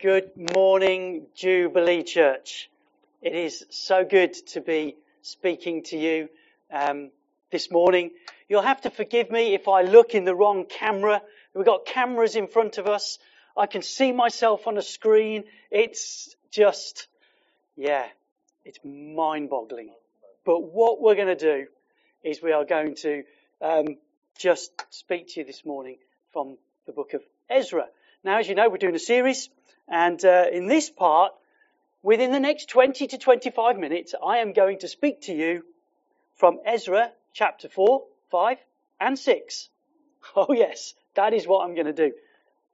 good morning, Jubilee Church. It is so good to be speaking to you um, this morning. You'll have to forgive me if I look in the wrong camera. We've got cameras in front of us. I can see myself on a screen. It's just, yeah, it's mind boggling. But what we're going to do is we are going to um, just speak to you this morning from the book of Ezra. Now, as you know, we're doing a series, and uh, in this part, within the next 20 to 25 minutes, I am going to speak to you from Ezra chapter 4, 5, and 6. Oh, yes, that is what I'm going to do.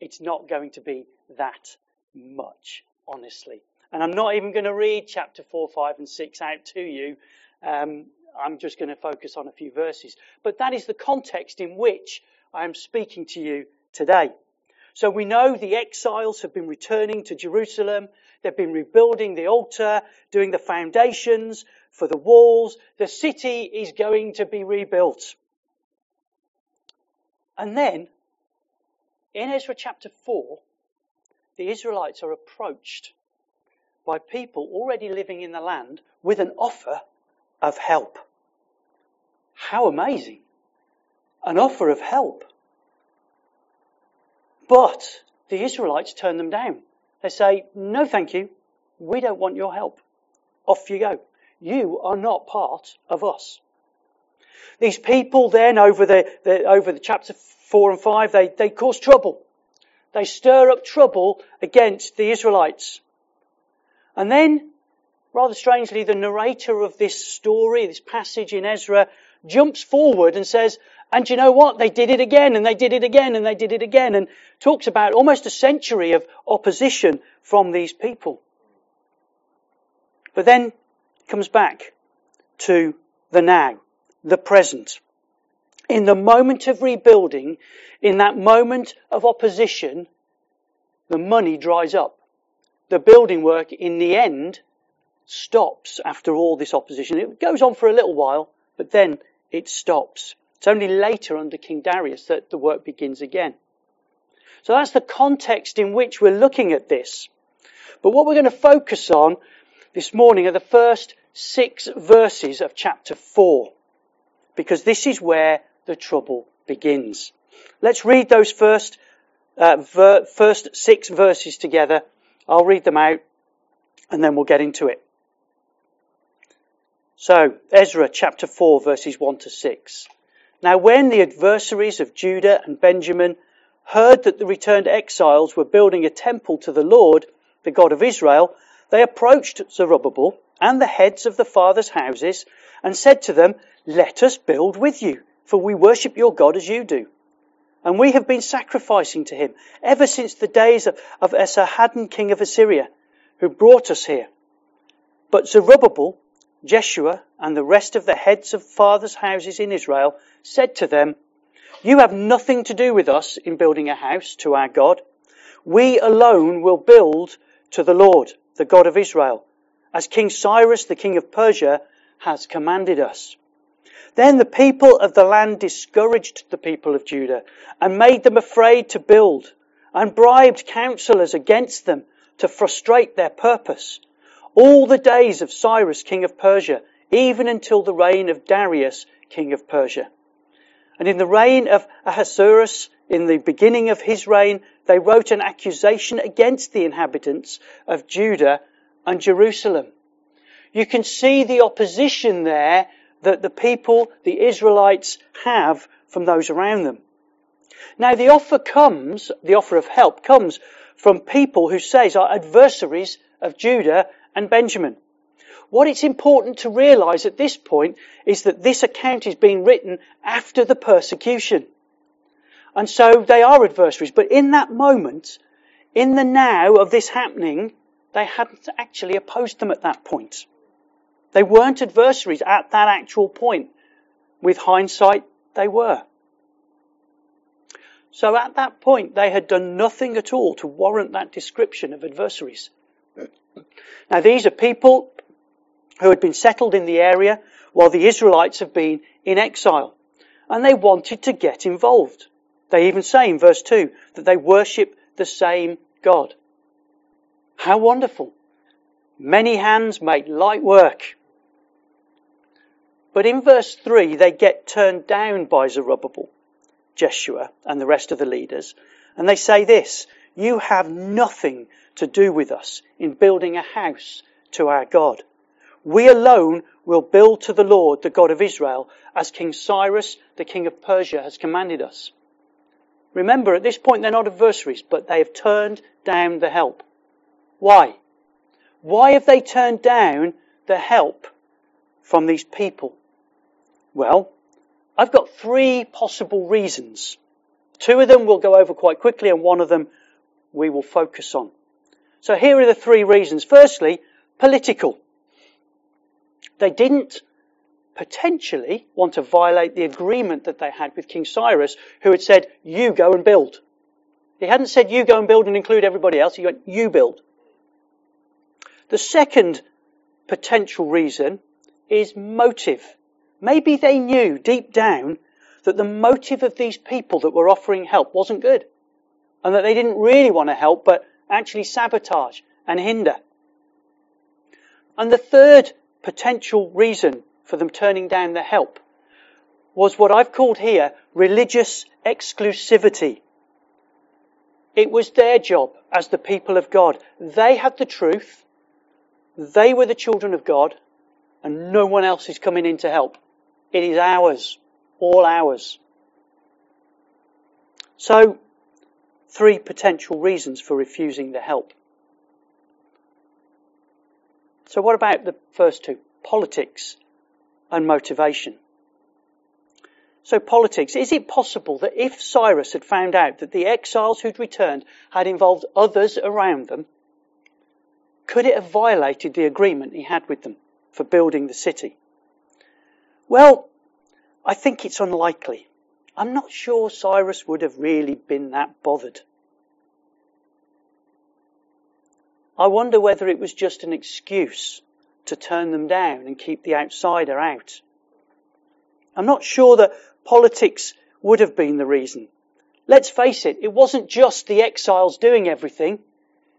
It's not going to be that much, honestly. And I'm not even going to read chapter 4, 5, and 6 out to you. Um, I'm just going to focus on a few verses. But that is the context in which I am speaking to you today. So we know the exiles have been returning to Jerusalem. They've been rebuilding the altar, doing the foundations for the walls. The city is going to be rebuilt. And then, in Ezra chapter 4, the Israelites are approached by people already living in the land with an offer of help. How amazing! An offer of help. But the Israelites turn them down. They say, no thank you. We don't want your help. Off you go. You are not part of us. These people then over the, the over the chapter four and five, they, they cause trouble. They stir up trouble against the Israelites. And then, rather strangely, the narrator of this story, this passage in Ezra, jumps forward and says, and you know what? They did it again and they did it again and they did it again and talks about almost a century of opposition from these people. But then comes back to the now, the present. In the moment of rebuilding, in that moment of opposition, the money dries up. The building work in the end stops after all this opposition. It goes on for a little while, but then it stops. It's only later under King Darius that the work begins again. So that's the context in which we're looking at this. But what we're going to focus on this morning are the first six verses of chapter four. Because this is where the trouble begins. Let's read those first, uh, ver- first six verses together. I'll read them out and then we'll get into it. So, Ezra chapter 4 verses 1 to 6. Now when the adversaries of Judah and Benjamin heard that the returned exiles were building a temple to the Lord, the God of Israel, they approached Zerubbabel and the heads of the fathers' houses and said to them, Let us build with you, for we worship your God as you do. And we have been sacrificing to him ever since the days of, of Esarhaddon, king of Assyria, who brought us here. But Zerubbabel Jeshua and the rest of the heads of fathers' houses in Israel said to them, You have nothing to do with us in building a house to our God. We alone will build to the Lord, the God of Israel, as King Cyrus, the king of Persia, has commanded us. Then the people of the land discouraged the people of Judah and made them afraid to build and bribed counselors against them to frustrate their purpose all the days of Cyrus, king of Persia, even until the reign of Darius, king of Persia. And in the reign of Ahasuerus, in the beginning of his reign, they wrote an accusation against the inhabitants of Judah and Jerusalem. You can see the opposition there that the people, the Israelites, have from those around them. Now the offer comes, the offer of help comes from people who say are adversaries of Judah and Benjamin. What it's important to realize at this point is that this account is being written after the persecution. And so they are adversaries. But in that moment, in the now of this happening, they hadn't actually opposed them at that point. They weren't adversaries at that actual point. With hindsight, they were. So at that point, they had done nothing at all to warrant that description of adversaries. Now these are people who had been settled in the area while the Israelites have been in exile. And they wanted to get involved. They even say in verse 2 that they worship the same God. How wonderful. Many hands make light work. But in verse 3, they get turned down by Zerubbabel, Jeshua, and the rest of the leaders. And they say this, you have nothing to do with us in building a house to our God. We alone will build to the Lord, the God of Israel, as King Cyrus, the king of Persia, has commanded us. Remember, at this point they're not adversaries, but they have turned down the help. Why? Why have they turned down the help from these people? Well, I've got three possible reasons. Two of them we'll go over quite quickly and one of them we will focus on. So here are the three reasons. Firstly, political. They didn't potentially want to violate the agreement that they had with King Cyrus, who had said, you go and build. He hadn't said, you go and build and include everybody else. He went, you build. The second potential reason is motive. Maybe they knew deep down that the motive of these people that were offering help wasn't good. And that they didn't really want to help, but actually sabotage and hinder. And the third potential reason for them turning down the help was what I've called here religious exclusivity. It was their job as the people of God. They had the truth. They were the children of God and no one else is coming in to help. It is ours. All ours. So, three potential reasons for refusing the help. So what about the first two? Politics and motivation. So politics. Is it possible that if Cyrus had found out that the exiles who'd returned had involved others around them, could it have violated the agreement he had with them for building the city? Well, I think it's unlikely. I'm not sure Cyrus would have really been that bothered. I wonder whether it was just an excuse to turn them down and keep the outsider out. I'm not sure that politics would have been the reason. Let's face it, it wasn't just the exiles doing everything,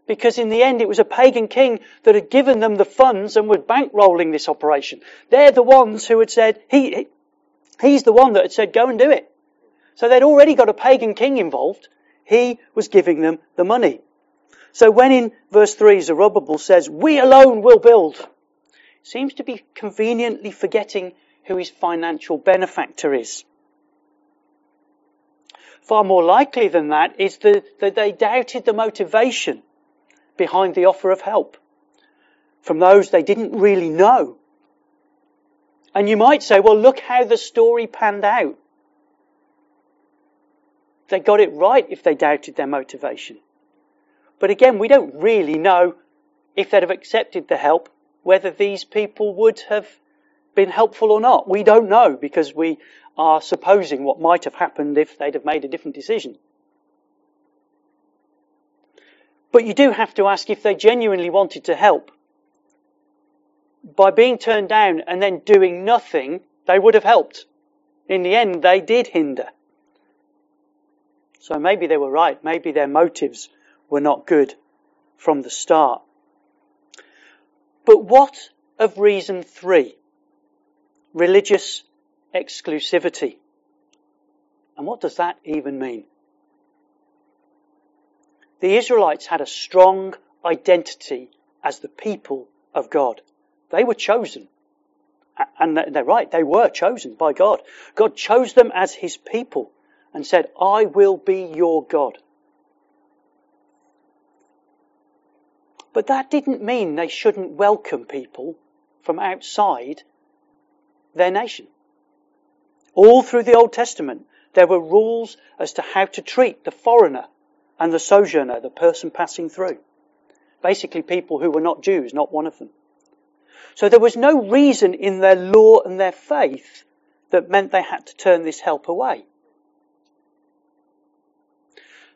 because in the end it was a pagan king that had given them the funds and was bankrolling this operation. They're the ones who had said, he, he's the one that had said, go and do it. So they'd already got a pagan king involved. He was giving them the money. So when in verse 3 Zerubbabel says, we alone will build, seems to be conveniently forgetting who his financial benefactor is. Far more likely than that is the, that they doubted the motivation behind the offer of help from those they didn't really know. And you might say, well, look how the story panned out. They got it right if they doubted their motivation. But again, we don't really know if they'd have accepted the help, whether these people would have been helpful or not. We don't know because we are supposing what might have happened if they'd have made a different decision. But you do have to ask if they genuinely wanted to help. By being turned down and then doing nothing, they would have helped. In the end, they did hinder. So maybe they were right. Maybe their motives were not good from the start. But what of reason three? Religious exclusivity. And what does that even mean? The Israelites had a strong identity as the people of God. They were chosen. And they're right, they were chosen by God. God chose them as his people and said, I will be your God. But that didn't mean they shouldn't welcome people from outside their nation. All through the Old Testament, there were rules as to how to treat the foreigner and the sojourner, the person passing through. Basically people who were not Jews, not one of them. So there was no reason in their law and their faith that meant they had to turn this help away.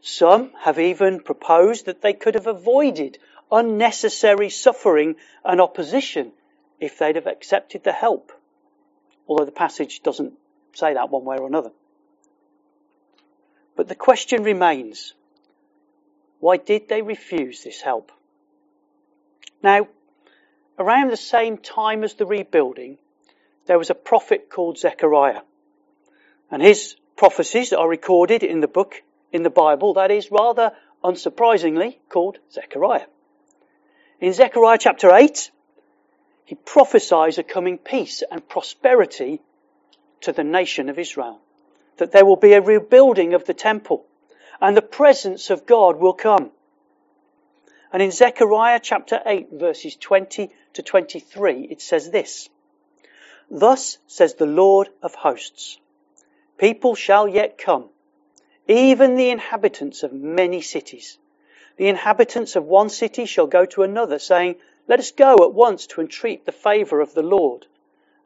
Some have even proposed that they could have avoided unnecessary suffering and opposition if they'd have accepted the help. Although the passage doesn't say that one way or another. But the question remains, why did they refuse this help? Now, around the same time as the rebuilding, there was a prophet called Zechariah. And his prophecies are recorded in the book, in the Bible, that is rather unsurprisingly called Zechariah. In Zechariah chapter 8, he prophesies a coming peace and prosperity to the nation of Israel. That there will be a rebuilding of the temple and the presence of God will come. And in Zechariah chapter 8 verses 20 to 23 it says this. Thus says the Lord of hosts, people shall yet come, even the inhabitants of many cities. The inhabitants of one city shall go to another saying, let us go at once to entreat the favour of the Lord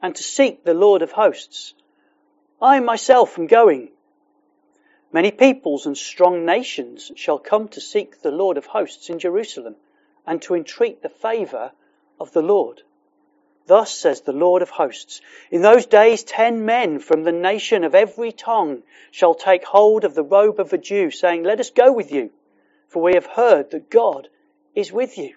and to seek the Lord of hosts. I myself am going. Many peoples and strong nations shall come to seek the Lord of hosts in Jerusalem and to entreat the favour of the Lord. Thus says the Lord of hosts, in those days ten men from the nation of every tongue shall take hold of the robe of a Jew, saying, Let us go with you, for we have heard that God is with you.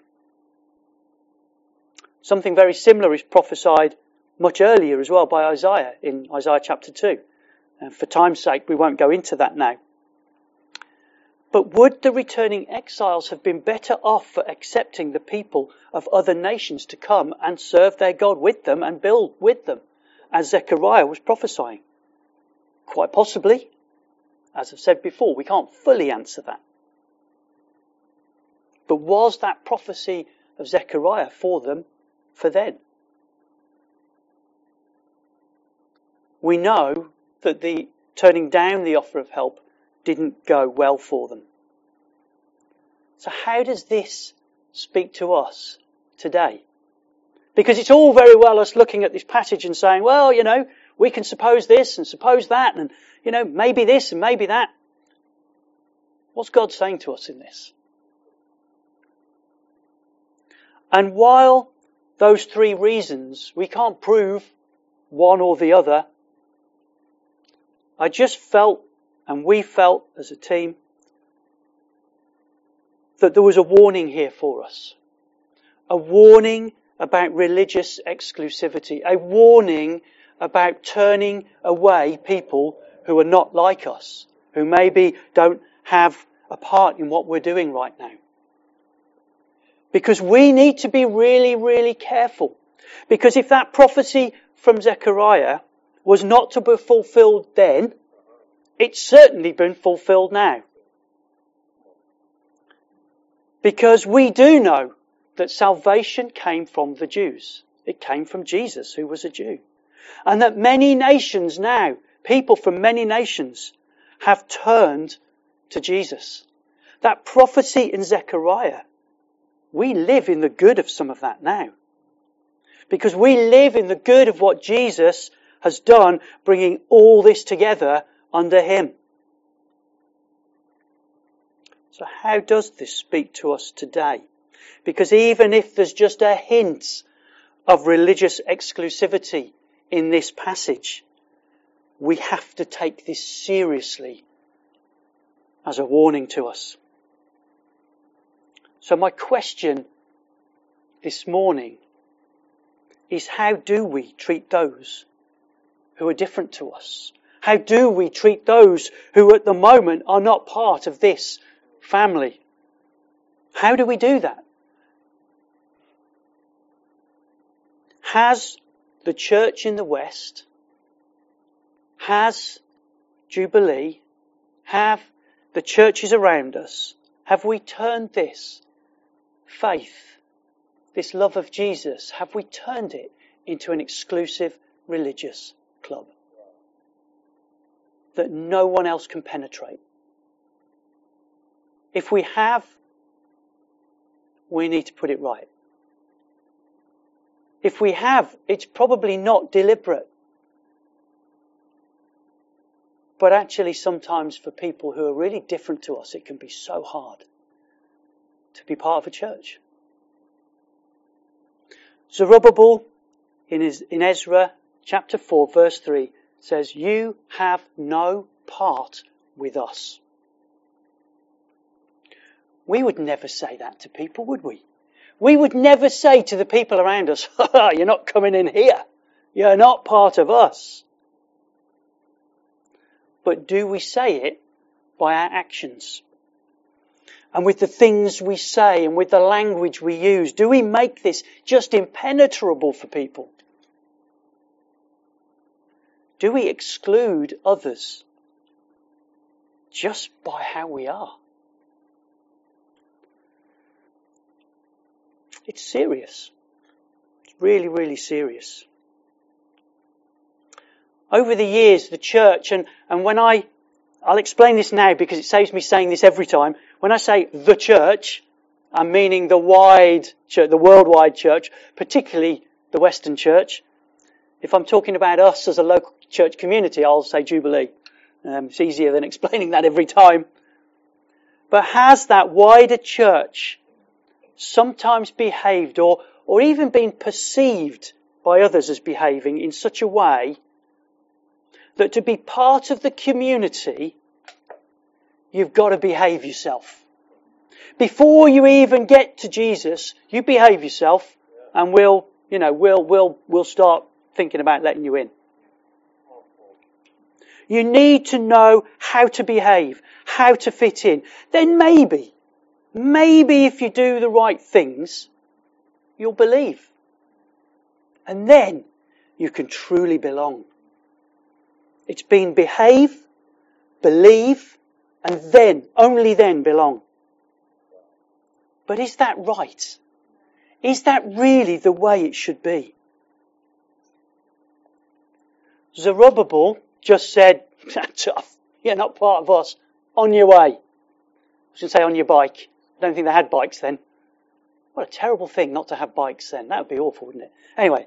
Something very similar is prophesied much earlier as well by Isaiah in Isaiah chapter 2. And for time's sake, we won't go into that now. But would the returning exiles have been better off for accepting the people of other nations to come and serve their God with them and build with them, as Zechariah was prophesying? Quite possibly. As I've said before, we can't fully answer that. But was that prophecy of Zechariah for them for then. We know that the turning down the offer of help didn't go well for them. So how does this speak to us today? Because it's all very well us looking at this passage and saying, well, you know, we can suppose this and suppose that and, you know, maybe this and maybe that. What's God saying to us in this? And while those three reasons, we can't prove one or the other. I just felt, and we felt as a team, that there was a warning here for us. A warning about religious exclusivity. A warning about turning away people who are not like us, who maybe don't have a part in what we're doing right now. Because we need to be really, really careful. Because if that prophecy from Zechariah was not to be fulfilled then, it's certainly been fulfilled now. Because we do know that salvation came from the Jews. It came from Jesus, who was a Jew. And that many nations now, people from many nations, have turned to Jesus. That prophecy in Zechariah we live in the good of some of that now. Because we live in the good of what Jesus has done, bringing all this together under Him. So how does this speak to us today? Because even if there's just a hint of religious exclusivity in this passage, we have to take this seriously as a warning to us. So my question this morning is how do we treat those who are different to us? How do we treat those who at the moment are not part of this family? How do we do that? Has the church in the West, has Jubilee, have the churches around us, have we turned this faith, this love of Jesus, have we turned it into an exclusive religious club that no one else can penetrate? If we have, we need to put it right. If we have, it's probably not deliberate. But actually, sometimes for people who are really different to us, it can be so hard to be part of a church. Zerubbabel in, his, in Ezra chapter 4 verse 3 says, you have no part with us. We would never say that to people, would we? We would never say to the people around us, you're not coming in here. You're not part of us. But do we say it by our actions? And with the things we say and with the language we use, do we make this just impenetrable for people? Do we exclude others just by how we are? It's serious. It's really, really serious. Over the years, the church, and, and when I, I'll explain this now because it saves me saying this every time. When I say the church, I'm meaning the wide church, the worldwide church, particularly the Western church. If I'm talking about us as a local church community, I'll say Jubilee. Um, it's easier than explaining that every time. But has that wider church sometimes behaved or, or even been perceived by others as behaving in such a way that to be part of the community, you've got to behave yourself. Before you even get to Jesus, you behave yourself and we'll, you know, we'll, we'll, we'll start thinking about letting you in. You need to know how to behave, how to fit in. Then maybe maybe if you do the right things, you'll believe. And then you can truly belong. It's been behave, believe, and then, only then belong. But is that right? Is that really the way it should be? Zerubbabel just said, tough, you're not part of us, on your way. I should say on your bike. I don't think they had bikes then. What a terrible thing not to have bikes then. That would be awful, wouldn't it? Anyway.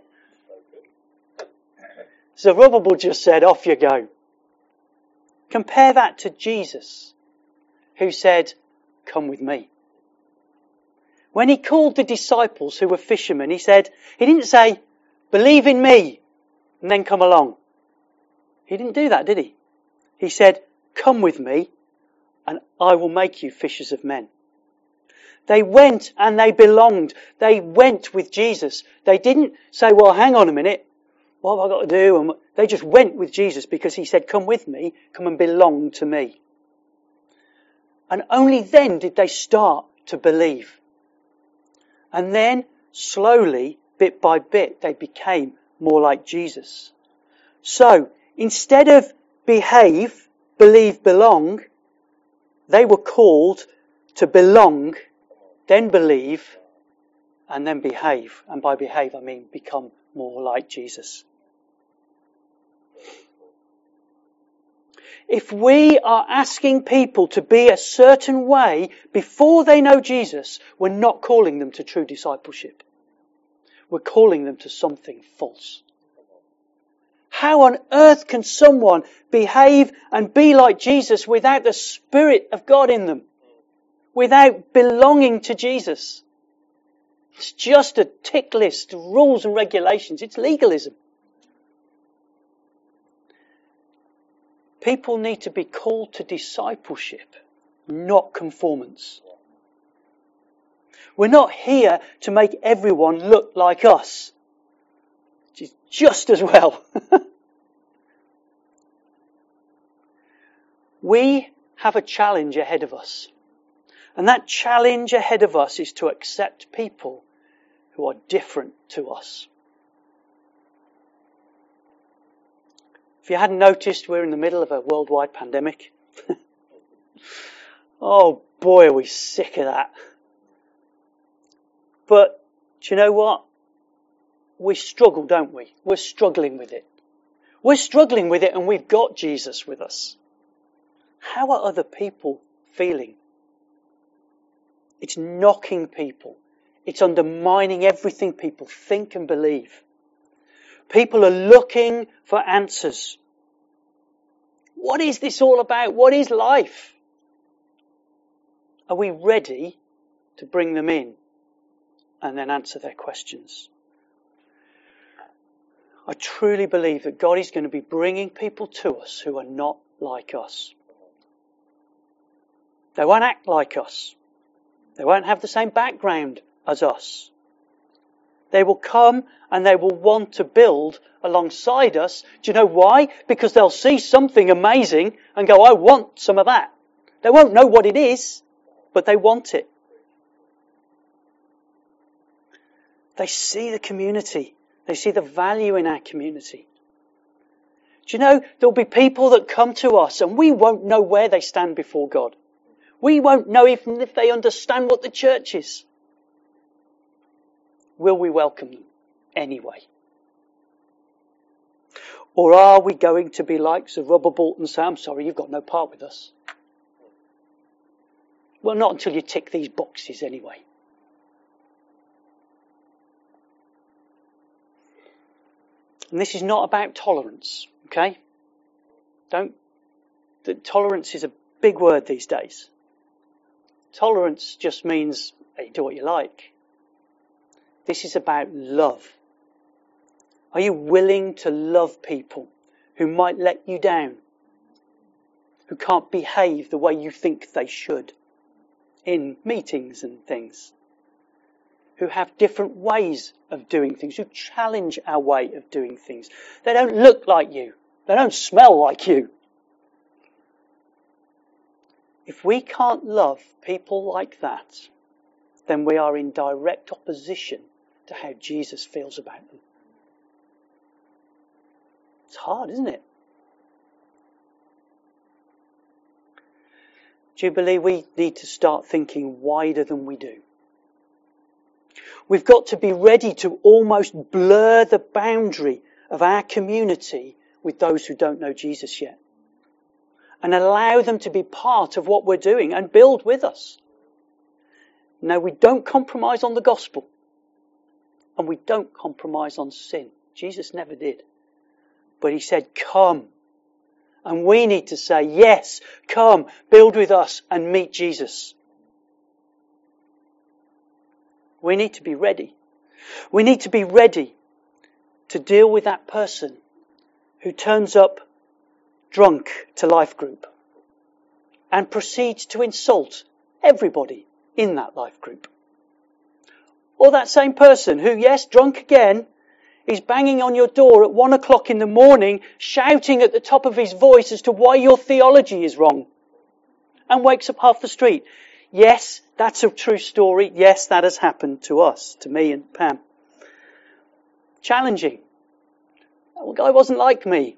Zerubbabel just said, off you go. Compare that to Jesus, who said, come with me. When he called the disciples who were fishermen, he said, he didn't say, believe in me and then come along. He didn't do that, did he? He said, come with me and I will make you fishers of men. They went and they belonged. They went with Jesus. They didn't say, well, hang on a minute. What have I got to do? And they just went with Jesus because he said, come with me, come and belong to me. And only then did they start to believe. And then slowly, bit by bit, they became more like Jesus. So instead of behave, believe, belong, they were called to belong then believe, and then behave. And by behave, I mean become more like Jesus. If we are asking people to be a certain way before they know Jesus, we're not calling them to true discipleship. We're calling them to something false. How on earth can someone behave and be like Jesus without the Spirit of God in them? without belonging to Jesus. It's just a tick list of rules and regulations. It's legalism. People need to be called to discipleship, not conformance. We're not here to make everyone look like us, which is just as well. we have a challenge ahead of us. And that challenge ahead of us is to accept people who are different to us. If you hadn't noticed, we're in the middle of a worldwide pandemic. oh boy, are we sick of that. But do you know what? We struggle, don't we? We're struggling with it. We're struggling with it and we've got Jesus with us. How are other people feeling? It's knocking people. It's undermining everything people think and believe. People are looking for answers. What is this all about? What is life? Are we ready to bring them in and then answer their questions? I truly believe that God is going to be bringing people to us who are not like us. They won't act like us. They won't have the same background as us. They will come and they will want to build alongside us. Do you know why? Because they'll see something amazing and go, I want some of that. They won't know what it is, but they want it. They see the community. They see the value in our community. Do you know, there'll be people that come to us and we won't know where they stand before God. We won't know even if they understand what the church is. Will we welcome them anyway? Or are we going to be like Bolton and say, I'm sorry, you've got no part with us? Well, not until you tick these boxes anyway. And this is not about tolerance, okay? Don't, the, tolerance is a big word these days. Tolerance just means hey, do what you like. This is about love. Are you willing to love people who might let you down? Who can't behave the way you think they should in meetings and things? who have different ways of doing things, who challenge our way of doing things. They don't look like you. They don't smell like you. If we can't love people like that, then we are in direct opposition to how Jesus feels about them. It's hard, isn't it? Believe we need to start thinking wider than we do? We've got to be ready to almost blur the boundary of our community with those who don't know Jesus yet. And allow them to be part of what we're doing and build with us. Now, we don't compromise on the gospel. And we don't compromise on sin. Jesus never did. But he said, come. And we need to say, yes, come, build with us and meet Jesus. We need to be ready. We need to be ready to deal with that person who turns up drunk to life group and proceeds to insult everybody in that life group. Or that same person who, yes, drunk again, is banging on your door at one o'clock in the morning, shouting at the top of his voice as to why your theology is wrong, and wakes up half the street. Yes, that's a true story. Yes, that has happened to us, to me and Pam. Challenging. That guy wasn't like me.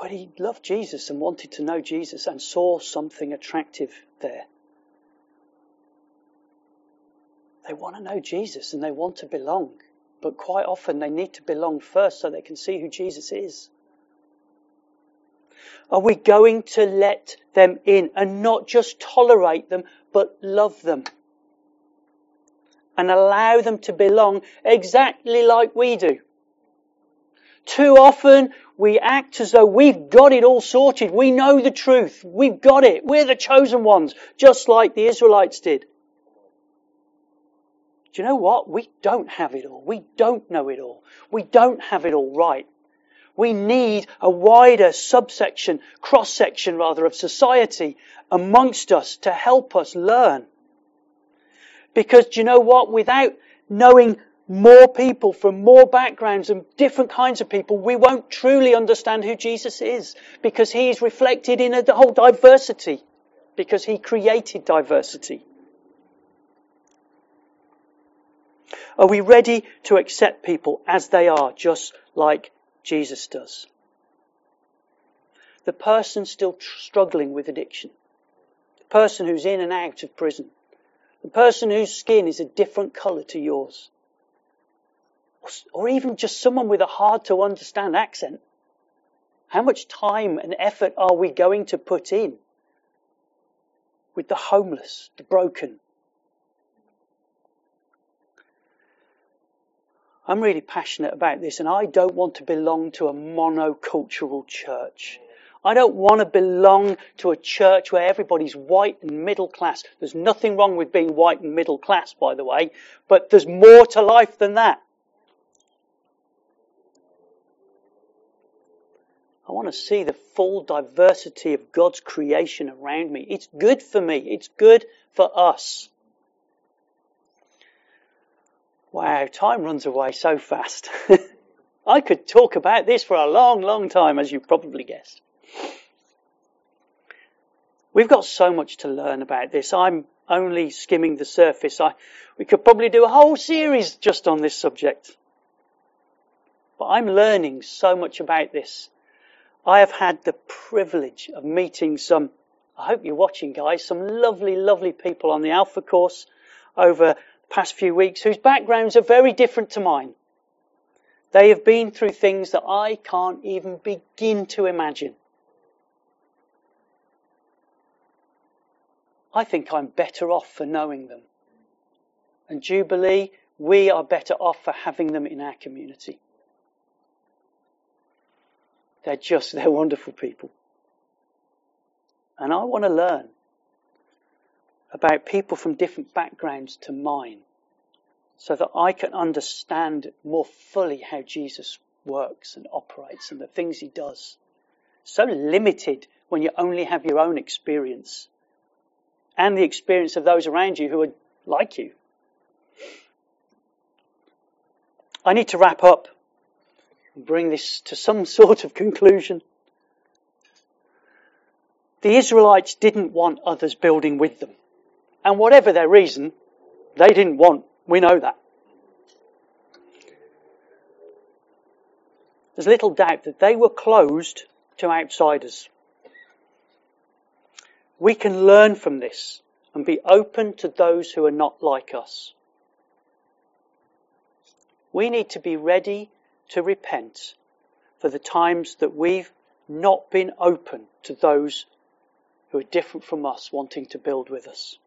But he loved Jesus and wanted to know Jesus and saw something attractive there. They want to know Jesus and they want to belong. But quite often they need to belong first so they can see who Jesus is. Are we going to let them in and not just tolerate them, but love them? And allow them to belong exactly like we do. Too often we act as though we've got it all sorted. We know the truth. We've got it. We're the chosen ones, just like the Israelites did. Do you know what? We don't have it all. We don't know it all. We don't have it all right. We need a wider subsection, cross section rather, of society amongst us to help us learn. Because do you know what? Without knowing more people from more backgrounds and different kinds of people, we won't truly understand who Jesus is because he is reflected in the whole diversity because he created diversity. Are we ready to accept people as they are, just like Jesus does. The person still tr- struggling with addiction. The person who's in and out of prison. The person whose skin is a different colour to yours. Or, even just someone with a hard to understand accent. How much time and effort are we going to put in with the homeless, the broken, I'm really passionate about this and I don't want to belong to a monocultural church. I don't want to belong to a church where everybody's white and middle class. There's nothing wrong with being white and middle class, by the way, but there's more to life than that. I want to see the full diversity of God's creation around me. It's good for me. It's good for us. Wow, time runs away so fast. I could talk about this for a long, long time, as you probably guessed. We've got so much to learn about this. I'm only skimming the surface. I, we could probably do a whole series just on this subject. But I'm learning so much about this. I have had the privilege of meeting some, I hope you're watching guys, some lovely, lovely people on the Alpha course over the past few weeks whose backgrounds are very different to mine. They have been through things that I can't even begin to imagine. I think I'm better off for knowing them. And Jubilee, we are better off for having them in our community. They're just, they're wonderful people. And I want to learn about people from different backgrounds to mine so that I can understand more fully how Jesus works and operates and the things he does. So limited when you only have your own experience and the experience of those around you who are like you. I need to wrap up bring this to some sort of conclusion. The Israelites didn't want others building with them. And whatever their reason, they didn't want. We know that. There's little doubt that they were closed to outsiders. We can learn from this and be open to those who are not like us. We need to be ready to repent for the times that we've not been open to those who are different from us wanting to build with us.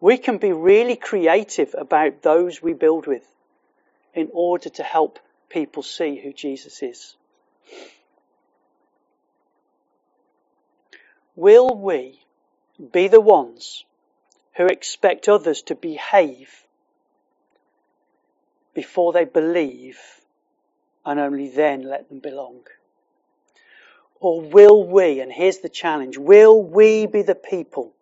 We can be really creative about those we build with in order to help people see who Jesus is. Will we be the ones who expect others to behave before they believe and only then let them belong? Or will we, and here's the challenge, will we be the people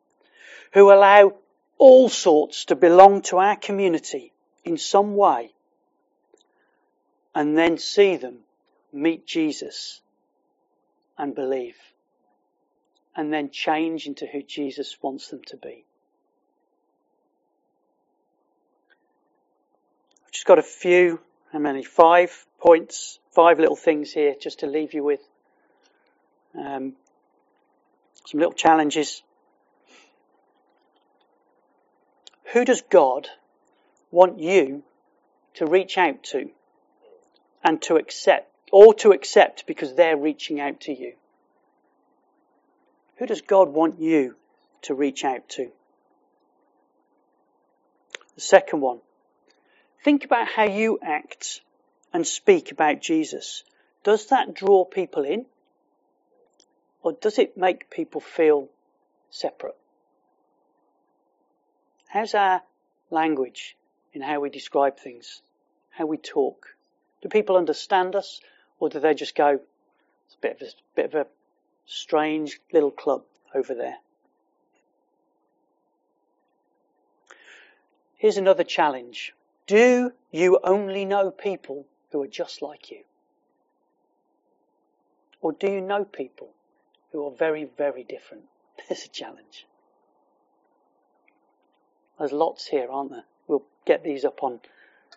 who allow all sorts to belong to our community in some way and then see them meet Jesus and believe? and then change into who Jesus wants them to be. Just got a few, how many? Five points, five little things here just to leave you with. Um, some little challenges. Who does God want you to reach out to and to accept, or to accept because they're reaching out to you? Who does God want you to reach out to? The second one. Think about how you act and speak about Jesus. Does that draw people in? Or does it make people feel separate? How's our language in how we describe things? How we talk? Do people understand us? Or do they just go, it's a bit of a, bit of a strange little club over there. Here's another challenge. Do you only know people who are just like you? Or do you know people who are very, very different? There's a challenge. There's lots here, aren't there? We'll get these up on,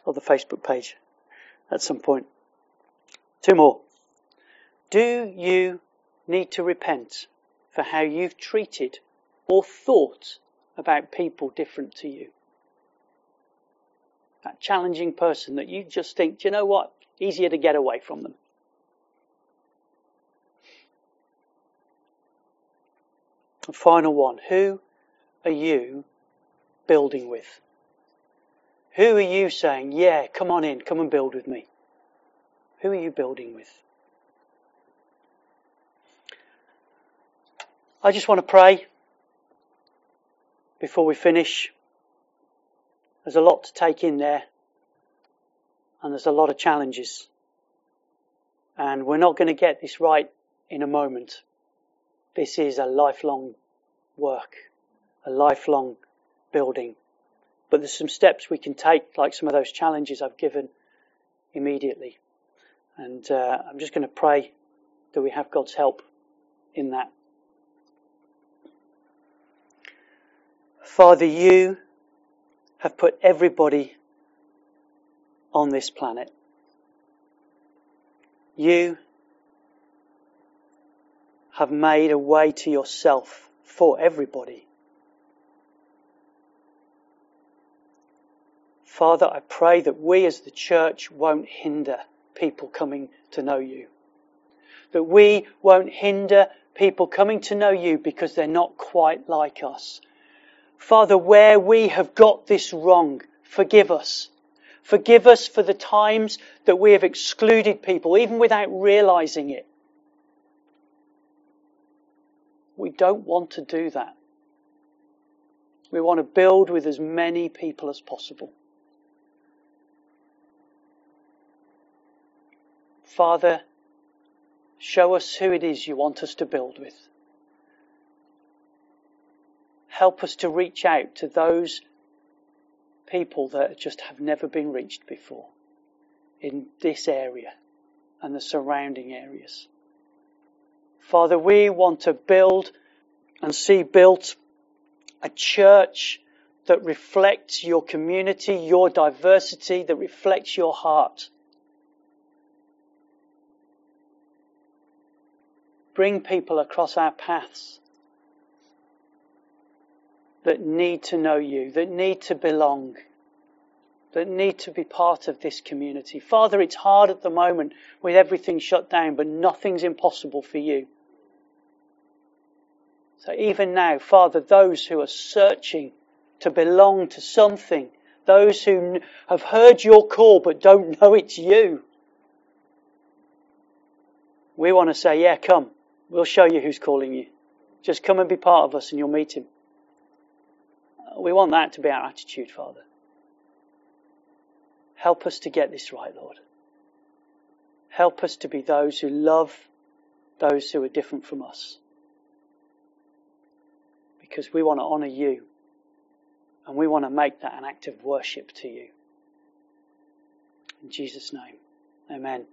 on the Facebook page at some point. Two more. Do you need to repent for how you've treated or thought about people different to you. That challenging person that you just think, do you know what? Easier to get away from them. And final one. Who are you building with? Who are you saying, yeah, come on in, come and build with me? Who are you building with? I just want to pray before we finish. There's a lot to take in there, and there's a lot of challenges. And we're not going to get this right in a moment. This is a lifelong work, a lifelong building. But there's some steps we can take, like some of those challenges I've given immediately. And uh, I'm just going to pray that we have God's help in that. Father, you have put everybody on this planet. You have made a way to yourself for everybody. Father, I pray that we as the church won't hinder people coming to know you. That we won't hinder people coming to know you because they're not quite like us. Father, where we have got this wrong, forgive us. Forgive us for the times that we have excluded people, even without realizing it. We don't want to do that. We want to build with as many people as possible. Father, show us who it is you want us to build with. Help us to reach out to those people that just have never been reached before in this area and the surrounding areas. Father, we want to build and see built a church that reflects your community, your diversity, that reflects your heart. bring people across our paths that need to know you, that need to belong, that need to be part of this community. Father, it's hard at the moment with everything shut down, but nothing's impossible for you. So even now, Father, those who are searching to belong to something, those who have heard your call but don't know it's you, we want to say, yeah, come. We'll show you who's calling you. Just come and be part of us and you'll meet him. We want that to be our attitude, Father. Help us to get this right, Lord. Help us to be those who love those who are different from us. Because we want to honour you and we want to make that an act of worship to you. In Jesus' name, amen.